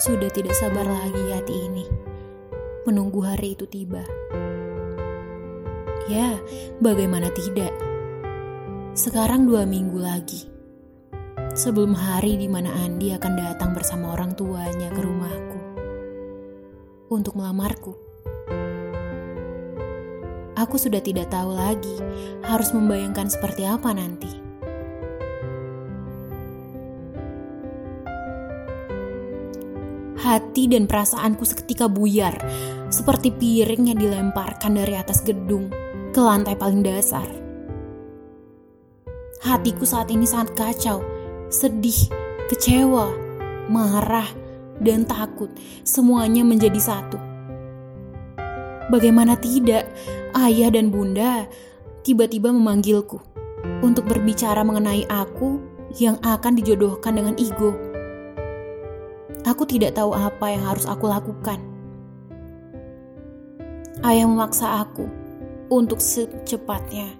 Sudah tidak sabar lagi hati ini menunggu hari itu tiba. Ya, bagaimana tidak? Sekarang dua minggu lagi. Sebelum hari di mana Andi akan datang bersama orang tuanya ke rumahku untuk melamarku. Aku sudah tidak tahu lagi harus membayangkan seperti apa nanti. Hati dan perasaanku seketika buyar, seperti piring yang dilemparkan dari atas gedung ke lantai paling dasar. Hatiku saat ini sangat kacau, sedih, kecewa, marah, dan takut. Semuanya menjadi satu. Bagaimana tidak, ayah dan bunda tiba-tiba memanggilku untuk berbicara mengenai aku yang akan dijodohkan dengan Igo. Aku tidak tahu apa yang harus aku lakukan. Ayah memaksa aku untuk secepatnya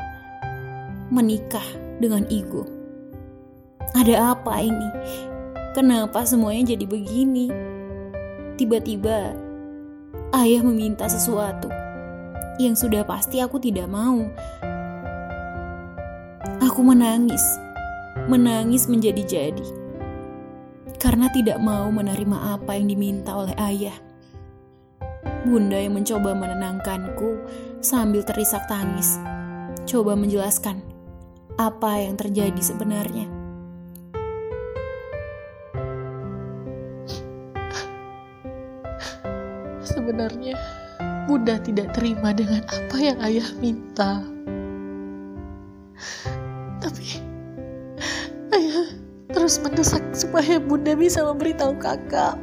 menikah dengan Igo. Ada apa ini? Kenapa semuanya jadi begini? Tiba-tiba ayah meminta sesuatu yang sudah pasti aku tidak mau. Aku menangis, menangis menjadi-jadi karena tidak mau menerima apa yang diminta oleh ayah. Bunda yang mencoba menenangkanku sambil terisak tangis, coba menjelaskan apa yang terjadi sebenarnya. Sebenarnya, Bunda tidak terima dengan apa yang ayah minta. Terus mendesak supaya bunda bisa memberitahu kakak.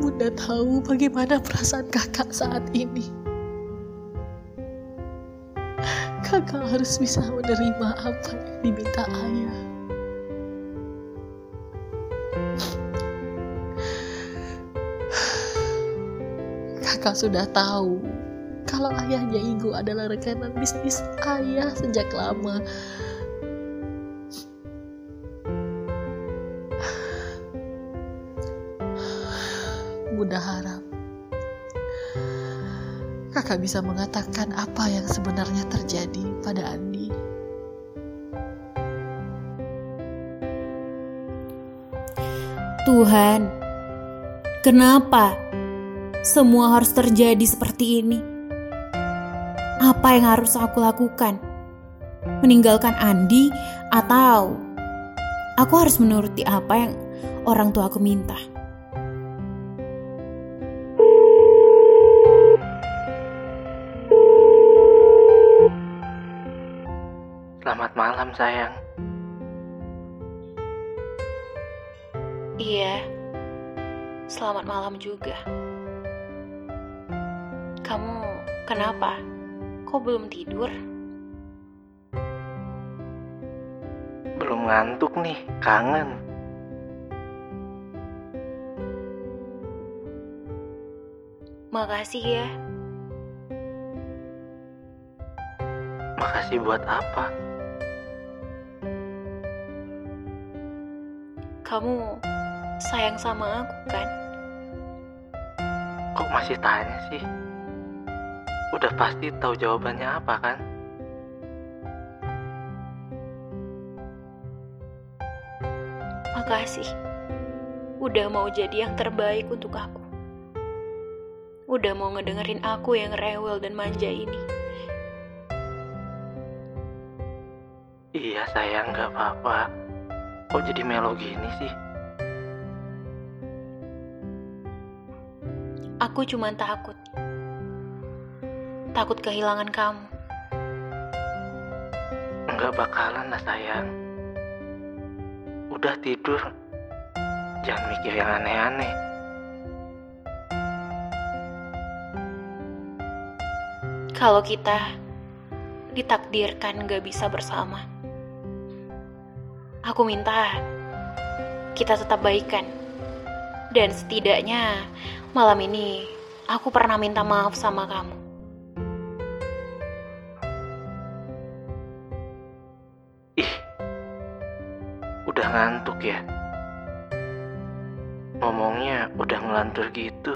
Bunda tahu bagaimana perasaan kakak saat ini. Kakak harus bisa menerima apa yang diminta ayah. Kakak sudah tahu kalau ayahnya Igo adalah rekanan bisnis ayah sejak lama. Bunda harap kakak bisa mengatakan apa yang sebenarnya terjadi pada Andi. Tuhan, kenapa semua harus terjadi seperti ini? Apa yang harus aku lakukan? Meninggalkan Andi atau aku harus menuruti apa yang orang tua aku minta? Selamat malam, sayang. Iya, selamat malam juga. Kamu kenapa? Kok belum tidur? Belum ngantuk nih, kangen. Makasih ya. Makasih buat apa? Kamu sayang sama aku kan? Kok masih tanya sih? Udah pasti tahu jawabannya apa kan? Makasih. Udah mau jadi yang terbaik untuk aku. Udah mau ngedengerin aku yang rewel dan manja ini. Iya sayang gak apa-apa. Kok jadi melo gini sih? Aku cuma takut takut kehilangan kamu. Enggak bakalan lah sayang. Udah tidur. Jangan mikir yang aneh-aneh. Kalau kita ditakdirkan gak bisa bersama. Aku minta kita tetap baikan. Dan setidaknya malam ini aku pernah minta maaf sama kamu. Ngantuk ya? Ngomongnya udah ngelantur gitu.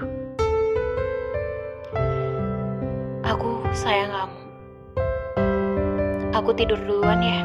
Aku sayang kamu. Aku tidur duluan ya.